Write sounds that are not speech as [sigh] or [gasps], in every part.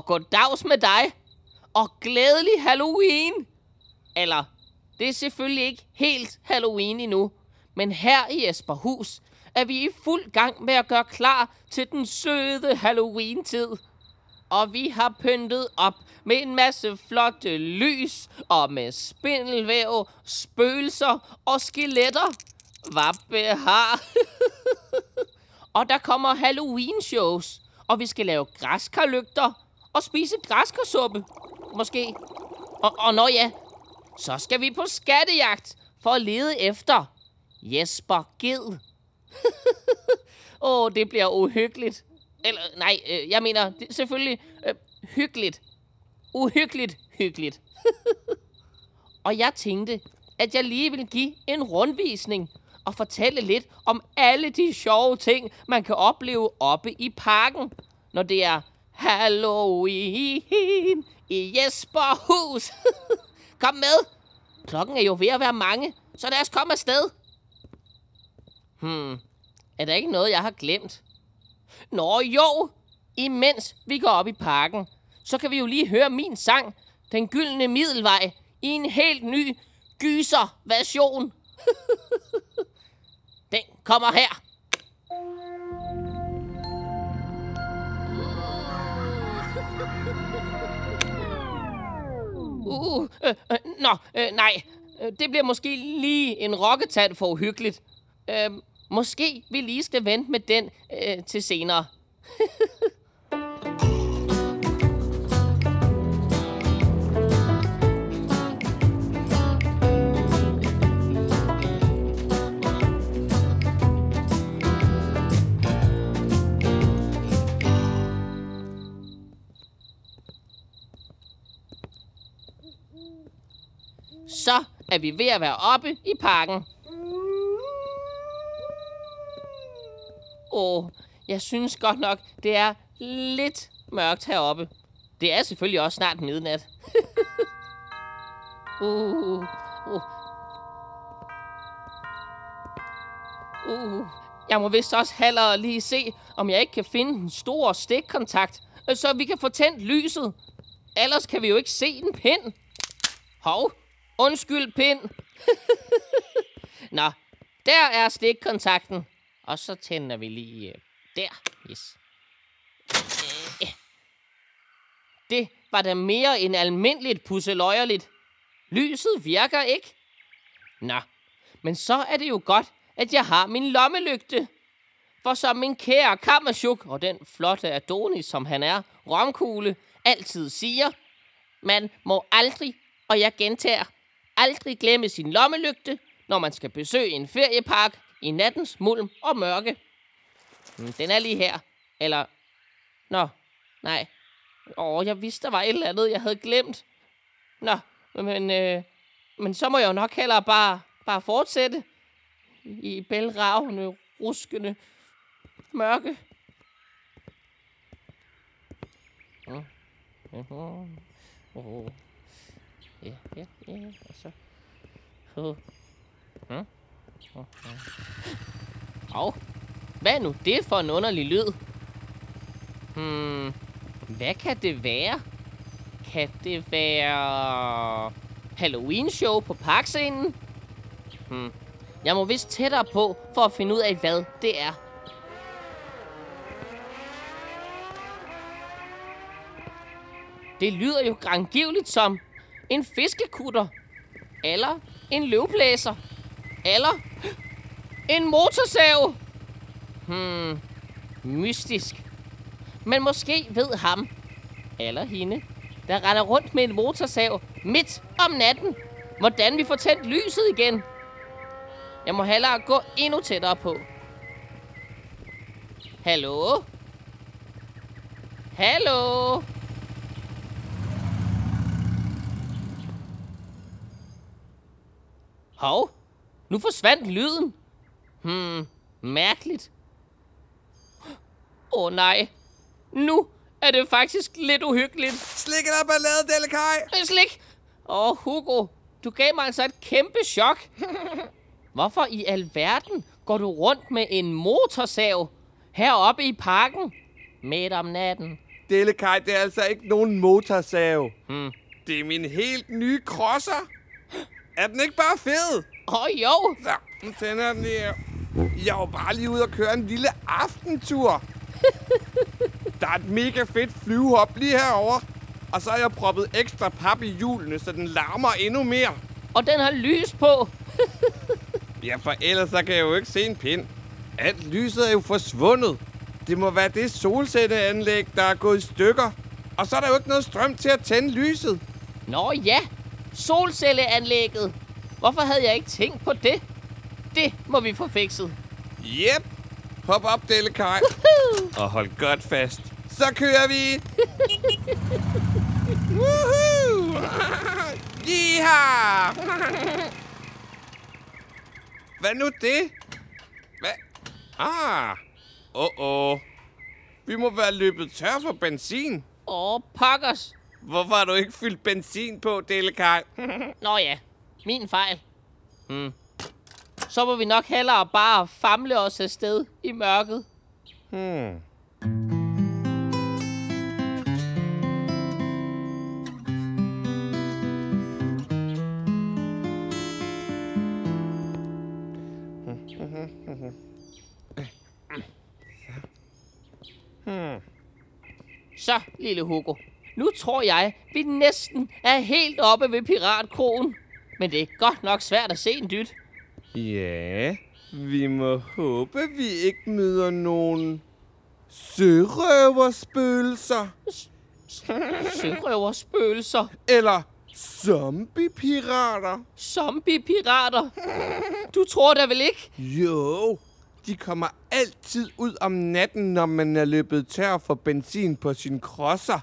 og goddags med dig. Og glædelig Halloween. Eller, det er selvfølgelig ikke helt Halloween endnu. Men her i Esperhus er vi i fuld gang med at gøre klar til den søde Halloween-tid. Og vi har pyntet op med en masse flotte lys og med spindelvæv, spøgelser og skeletter. Hvad behar? [laughs] og der kommer Halloween-shows, og vi skal lave græskarlygter og spise græskarsuppe, måske. Og, og når ja, så skal vi på skattejagt for at lede efter Jesper Ged. [laughs] Åh, oh, det bliver uhyggeligt. Eller, nej, øh, jeg mener det, selvfølgelig øh, hyggeligt. Uhyggeligt hyggeligt. [laughs] og jeg tænkte, at jeg lige ville give en rundvisning og fortælle lidt om alle de sjove ting, man kan opleve oppe i parken, når det er Halloween i Jesperhus. [laughs] Kom med. Klokken er jo ved at være mange, så lad os komme afsted. Hmm, er der ikke noget, jeg har glemt? Nå jo, imens vi går op i parken, så kan vi jo lige høre min sang, Den Gyldne Middelvej, i en helt ny gyser-version. [laughs] Den kommer her. Uh, øh, øh, nå, øh, nej. Øh, det bliver måske lige en rokketand for uhyggeligt. Øh, måske vi lige skal vente med den øh, til senere. [laughs] Så er vi ved at være oppe i parken. Åh, jeg synes godt nok, det er lidt mørkt heroppe. Det er selvfølgelig også snart midnat. [laughs] Uh, uh, uh. Uh, jeg må vist også hellere lige se, om jeg ikke kan finde en stor stikkontakt, så vi kan få tændt lyset. Ellers kan vi jo ikke se en pind. Hov, undskyld pind. [laughs] Nå, der er stikkontakten. Og så tænder vi lige øh, der. Yes. Øh. Det var da mere end almindeligt pusseløjerligt. Lyset virker ikke. Nå, men så er det jo godt, at jeg har min lommelygte. For som min kære kammerchuk og den flotte Adonis, som han er, romkugle, altid siger, man må aldrig, og jeg gentager, aldrig glemme sin lommelygte, når man skal besøge en feriepark i nattens mulm og mørke. Hmm, den er lige her. Eller... Nå, nej. Åh, jeg vidste, der var et eller andet, jeg havde glemt. Nå, men, øh, men så må jeg jo nok hellere bare, bare fortsætte i bælragende, ruskende mørke. Mm. Mm-hmm. Oh. Ja, ja, ja, og så... Oh. Åh, Au. hvad er nu det for en underlig lyd? Hmm, hvad kan det være? Kan det være Halloween-show på parkscenen? Hmm, jeg må vist tættere på for at finde ud af, hvad det er. Det lyder jo grangivligt som en fiskekutter, eller en løvblæser, eller en motorsav. Hmm, mystisk. Men måske ved ham, eller hende, der render rundt med en motorsav midt om natten, hvordan vi får tændt lyset igen. Jeg må hellere gå endnu tættere på. Hallo? Hallo? Hov, nu forsvandt lyden. Hmm, mærkeligt. Åh oh, nej. Nu er det faktisk lidt uhyggeligt. Slik er ballade, Delekaj. Slik! Åh, oh, Hugo, du gav mig altså et kæmpe chok. [laughs] Hvorfor i alverden går du rundt med en motorsav heroppe i parken? Midt om natten, Delikaj, det er altså ikke nogen motorsav. Hmm. Det er min helt nye crosser. [laughs] Er den ikke bare fed? Åh, oh, jo. Så, nu tænder jeg den lige her. Jeg var bare lige ude og køre en lille aftentur. Der er et mega fedt flyvehop lige herover. Og så har jeg proppet ekstra pap i hjulene, så den larmer endnu mere. Og den har lys på. [laughs] Ja, for ellers så kan jeg jo ikke se en pind. Alt lyset er jo forsvundet. Det må være det solcelleanlæg, der er gået i stykker. Og så er der jo ikke noget strøm til at tænde lyset. Nå ja, solcelleanlægget. Hvorfor havde jeg ikke tænkt på det? Det må vi få fikset. Yep. Hop op, Delikaj. Og hold godt fast. Så kører vi. [laughs] Woohoo! Yeehaw! Hvad nu det? Hvad? Ah. Åh, oh, oh. Vi må være løbet tør for benzin. Åh, pokkers. Hvorfor har du ikke fyldt benzin på, Delikaj? [laughs] Nå ja, min fejl. Hmm. Så må vi nok hellere bare famle os afsted i mørket. hmm. Så, lille Hugo. Nu tror jeg, vi næsten er helt oppe ved Piratkrogen. Men det er godt nok svært at se en dyt. Ja, vi må håbe, vi ikke møder nogen sørøverspøgelser. Sørøverspøgelser. Eller zombiepirater. Zombie-pirater. Du tror da vel ikke? Jo, de kommer altid ud om natten, når man er løbet tør for benzin på sin crosser.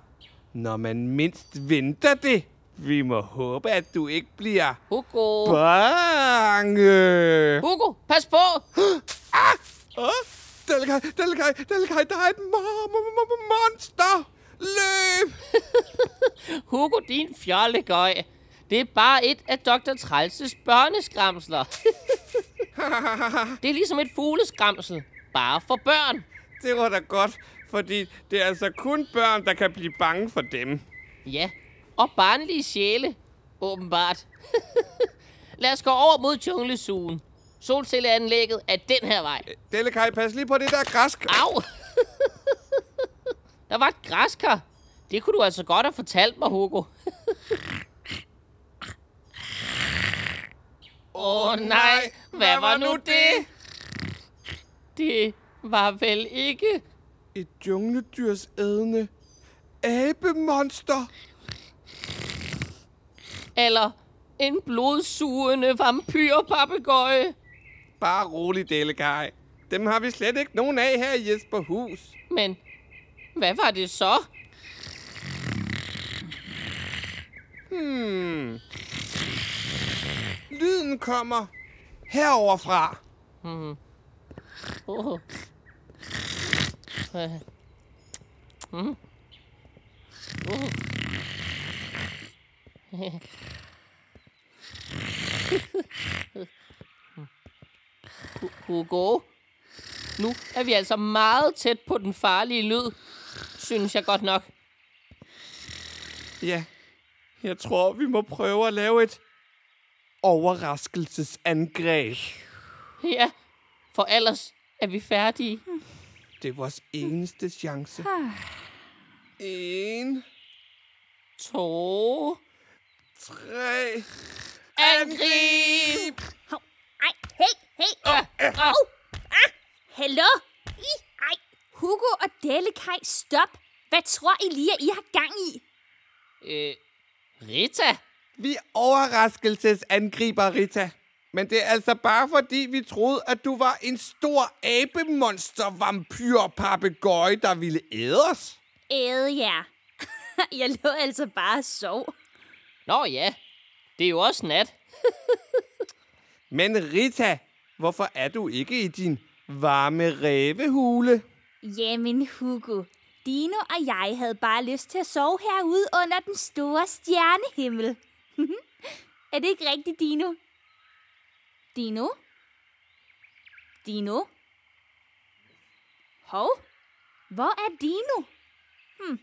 Når man mindst venter det. Vi må håbe, at du ikke bliver Hugo. bange. Hugo, pas på! [gasps] Åh, Delikaj, Delikaj, Delikaj, der er et mo- mo- mo- mo- monster. Løb! [laughs] Hugo, din fjollegøj. Det er bare et af Dr. Trælses børneskramsler. [laughs] det er ligesom et fugleskramsel, bare for børn. Det var da godt, fordi det er altså kun børn, der kan blive bange for dem. Ja, og barnlige sjæle, åbenbart. [laughs] Lad os gå over mod junglesuen. Solcelleanlægget er den her vej. Delikaj, pas lige på det der græsk. Au! [laughs] Der var et græskar. Det kunne du altså godt have fortalt mig, Hugo. [laughs] Åh oh, nej, hvad var nu det? Det var vel ikke... Et jungledyrs ædende abemonster. Eller en blodsugende vampyrpapegøje. Bare rolig, Delikaj. Dem har vi slet ikke nogen af her i Jesperhus. Men hvad var det så? Hmm. Lyden kommer heroverfra. Oh. Mm. Hu- Hugo, nu er vi altså meget tæt på den farlige lyd, synes jeg godt nok. Ja, jeg tror, vi må prøve at lave et overraskelsesangreb. Ja, for ellers er vi færdige. Det er vores eneste chance. En, To, tre, angrib! Hov, ej, hey, hey, Ah, ah. au, ah, hallo? I, ej, Hugo og Delikaj, stop. Hvad tror I lige, at I har gang i? Øh, Rita? Vi overraskelsesangriber, Rita. Men det er altså bare fordi, vi troede, at du var en stor abemonster vampyr papegøje, der ville æde os. Æde jer. [laughs] Jeg lå altså bare og sov. Nå ja, det er jo også nat. [laughs] Men Rita, hvorfor er du ikke i din varme rævehule? Jamen, Hugo. Dino og jeg havde bare lyst til at sove herude under den store stjernehimmel. [laughs] er det ikke rigtigt, Dino? Dino? Dino? Hov? Hvor er Dino? Hm,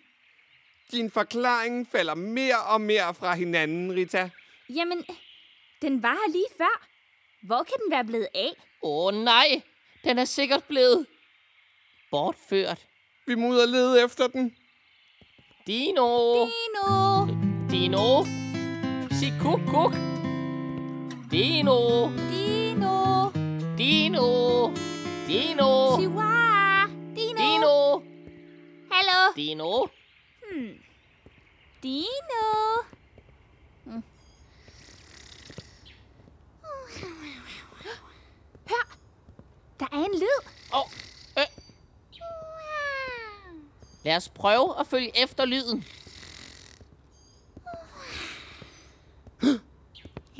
Din forklaring falder mere og mere fra hinanden, Rita. Jamen, den var her lige før. Hvor kan den være blevet af? Åh oh, nej, den er sikkert blevet bortført. Vi må ud og lede efter den. Dino! Dino! Dino! Sig kuk kuk! Dino! Dino! Dino! Dino! Chihuahua! Dino! Dino! Hallo? Dino! Dino! Hør! Der er en lyd. Åh, oh, øh. Lad os prøve at følge efter lyden.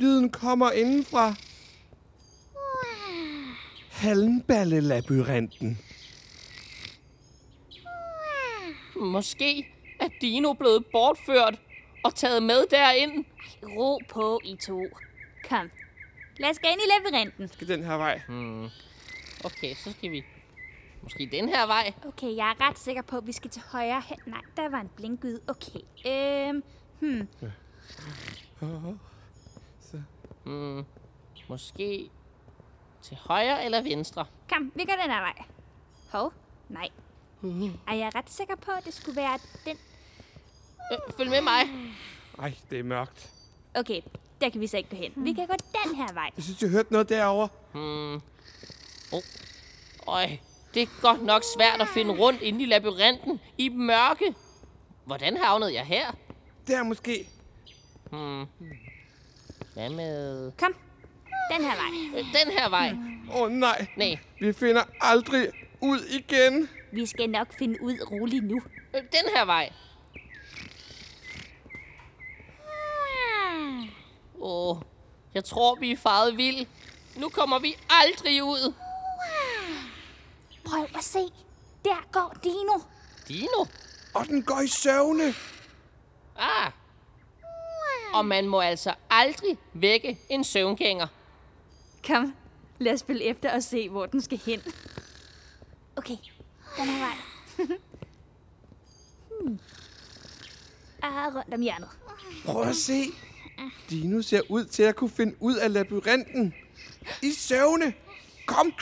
Lyden kommer indenfra. Halmballelabyrinten. Måske er Dino blevet bortført og taget med derind. Ro på, I to. Kom. Lad os gå ind i labyrinten. Skal den her vej? Okay, så skal vi måske den her vej. Okay, jeg er ret sikker på, at vi skal til højre hen. Nej, der var en blinkgyde. Okay. Øhm, hmm. Hmm, måske til højre eller venstre. Kom, vi går den her vej. Hov, nej. Er jeg ret sikker på, at det skulle være den? Øh, følg med mig. Ej, det er mørkt. Okay, der kan vi så ikke gå hen. Vi kan gå den her vej. Jeg synes, jeg hørte noget derovre. Hmm. Oh. Øj, det er godt nok svært at finde rundt inde i labyrinten i mørke. Hvordan havnede jeg her? Der måske. Hmm. Hvad med Kom, den her vej. øh, den her vej? Åh oh, nej, Nej, vi finder aldrig ud igen. Vi skal nok finde ud roligt nu. øh, den her vej. Åh, oh, jeg tror, vi er faret vild. Nu kommer vi aldrig ud. Prøv at se. Der går Dino. Dino? Og den går i søvne. Ah. Og man må altså aldrig vække en søvngænger. Kom, lad os følge efter og se, hvor den skal hen. Okay, den her vej. hmm. Ah, rundt om hjørnet. Prøv at se. Dino ser ud til at kunne finde ud af labyrinten. I søvne. Kom.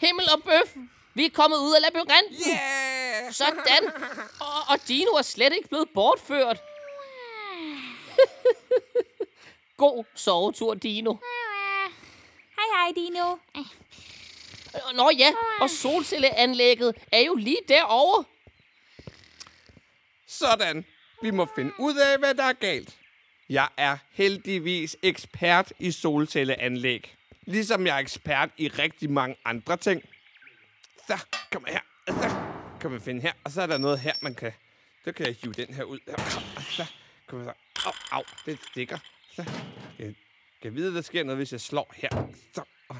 Himmel og bøf! Vi er kommet ud af labyrinten. Yeah! Sådan. [laughs] Og, og Dino er slet ikke blevet bortført. [laughs] God sovetur, Dino. Hej, hej, Dino. Nå ja, og solcelleanlægget er jo lige derovre. Sådan. Vi må finde ud af, hvad der er galt. Jeg er heldigvis ekspert i solcelleanlæg. Ligesom jeg er ekspert i rigtig mange andre ting. Så, kom her. Så, kan man finde her. Og så er der noget her, man kan... Så kan jeg hive den her ud. Og så kan man så... Au, au, det stikker. Så, jeg kan vide, der sker noget, hvis jeg slår her. Så, og,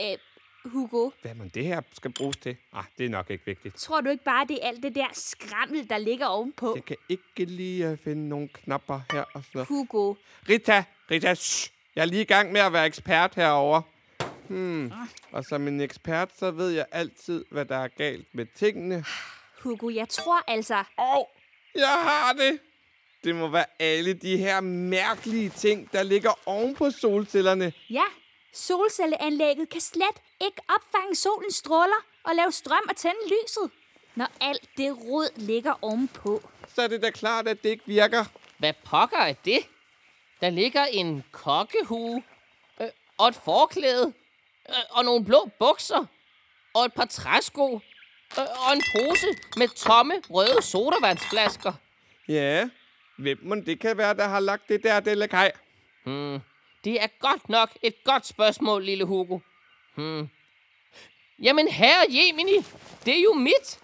Øh, Hugo, hvad man det her skal bruges til? Ah, det er nok ikke vigtigt. tror du ikke bare, det er alt det der skrammel, der ligger ovenpå? Jeg kan ikke lige uh, finde nogle knapper her og sådan noget. Hugo, Rita, Rita, shh. Jeg er lige i gang med at være ekspert herover. Hmm. Og som en ekspert, så ved jeg altid, hvad der er galt med tingene. Hugo, jeg tror altså... Åh, oh, jeg har det! Det må være alle de her mærkelige ting, der ligger oven på solcellerne. Ja, solcelleanlægget kan slet ikke opfange solens stråler og lave strøm og tænde lyset, når alt det rod ligger ovenpå. Så er det da klart, at det ikke virker. Hvad pokker er det? Der ligger en kokkehue, øh, og et forklæde, og nogle blå bukser, og et par træsko, øh, og en pose med tomme røde sodavandsflasker. Ja, hvem må det kan være, der har lagt det der, det kaj? Hmm. Det er godt nok et godt spørgsmål, lille Hugo. Hmm. Jamen, herre Jemini, det er jo mit.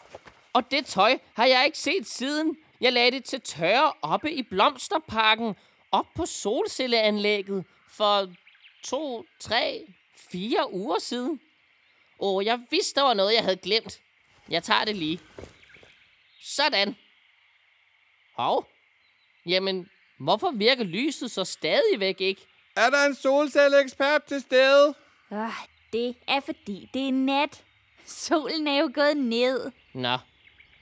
Og det tøj har jeg ikke set siden. Jeg lagde det til tørre oppe i blomsterparken, op på solcelleanlægget, for to, tre, fire uger siden. Åh, jeg vidste, der var noget, jeg havde glemt. Jeg tager det lige. Sådan. Hov. Jamen, hvorfor virker lyset så stadigvæk ikke? Er der en solcelleekspert til stede? Øh, Det er fordi, det er nat. Solen er jo gået ned. Nå,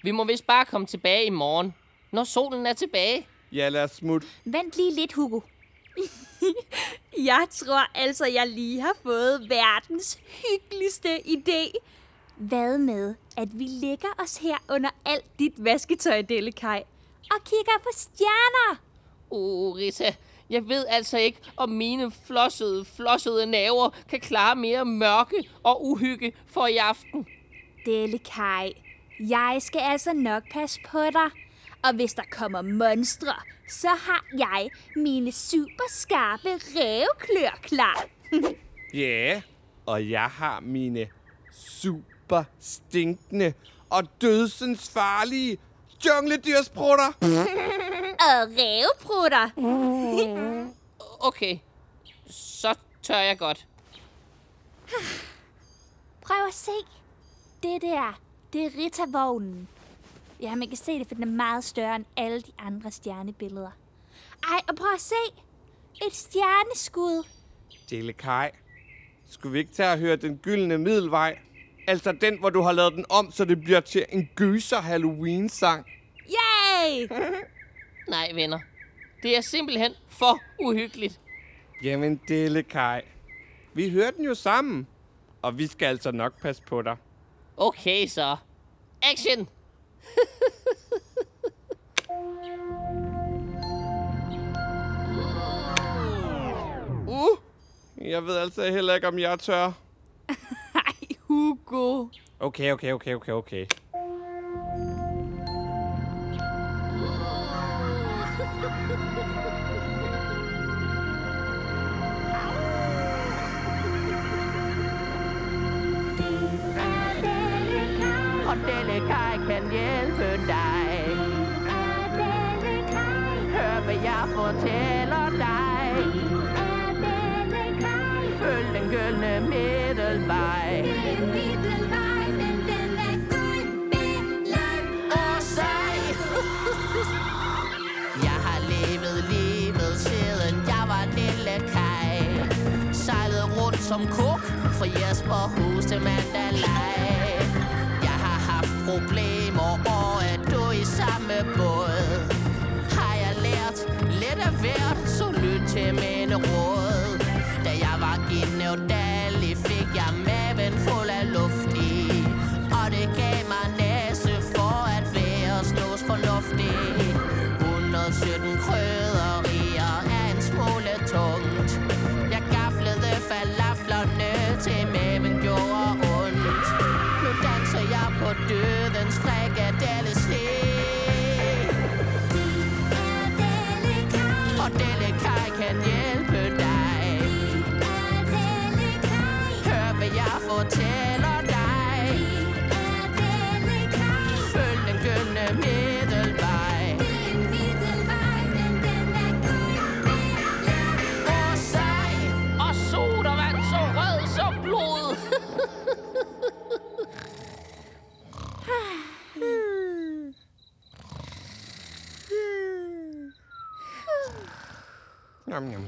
vi må vist bare komme tilbage i morgen, når solen er tilbage. Ja, lad os smutte. Vent lige lidt, Hugo. [laughs] jeg tror altså, jeg lige har fået verdens hyggeligste idé. Hvad med, at vi lægger os her under alt dit vasketøj, Delikaj, og kigger på stjerner? Uh, Rita, jeg ved altså ikke, om mine flossede, flossede naver kan klare mere mørke og uhygge for i aften. Delikaj, jeg skal altså nok passe på dig. Og hvis der kommer monstre, så har jeg mine super skarpe ræveklør klar. [laughs] Ja, og jeg har mine super stinkende og dødsens farlige jungledyrsprutter. [laughs] Og ræveprutter. [laughs] Okay, så tør jeg godt. [sighs] Prøv at se. Det der, det er Rita-vognen. Ja, man kan se det, for den er meget større end alle de andre stjernebilleder. Ej, og prøv at se. Et stjerneskud. Delekaj, skulle vi ikke tage og høre den gyldne middelvej? Altså den, hvor du har lavet den om, så det bliver til en gyser Halloween-sang. Yay! [laughs] Nej, venner. Det er simpelthen for uhyggeligt. Jamen, Delekaj. Vi hører den jo sammen. Og vi skal altså nok passe på dig. Okay, så. Action! [laughs] Uh, jeg ved altså heller ikke, om jeg tør. [laughs] Ej, Hugo. Okay, okay, okay, okay, okay. Kan hjælpe dig. Hør, hvad jeg fortæller dig. Følg den gyldne middelvej. Og sej. Jeg har levet livet siden jeg var lille kaj. Sejlet rundt som kok fra Jesperhus til Tấm nhông.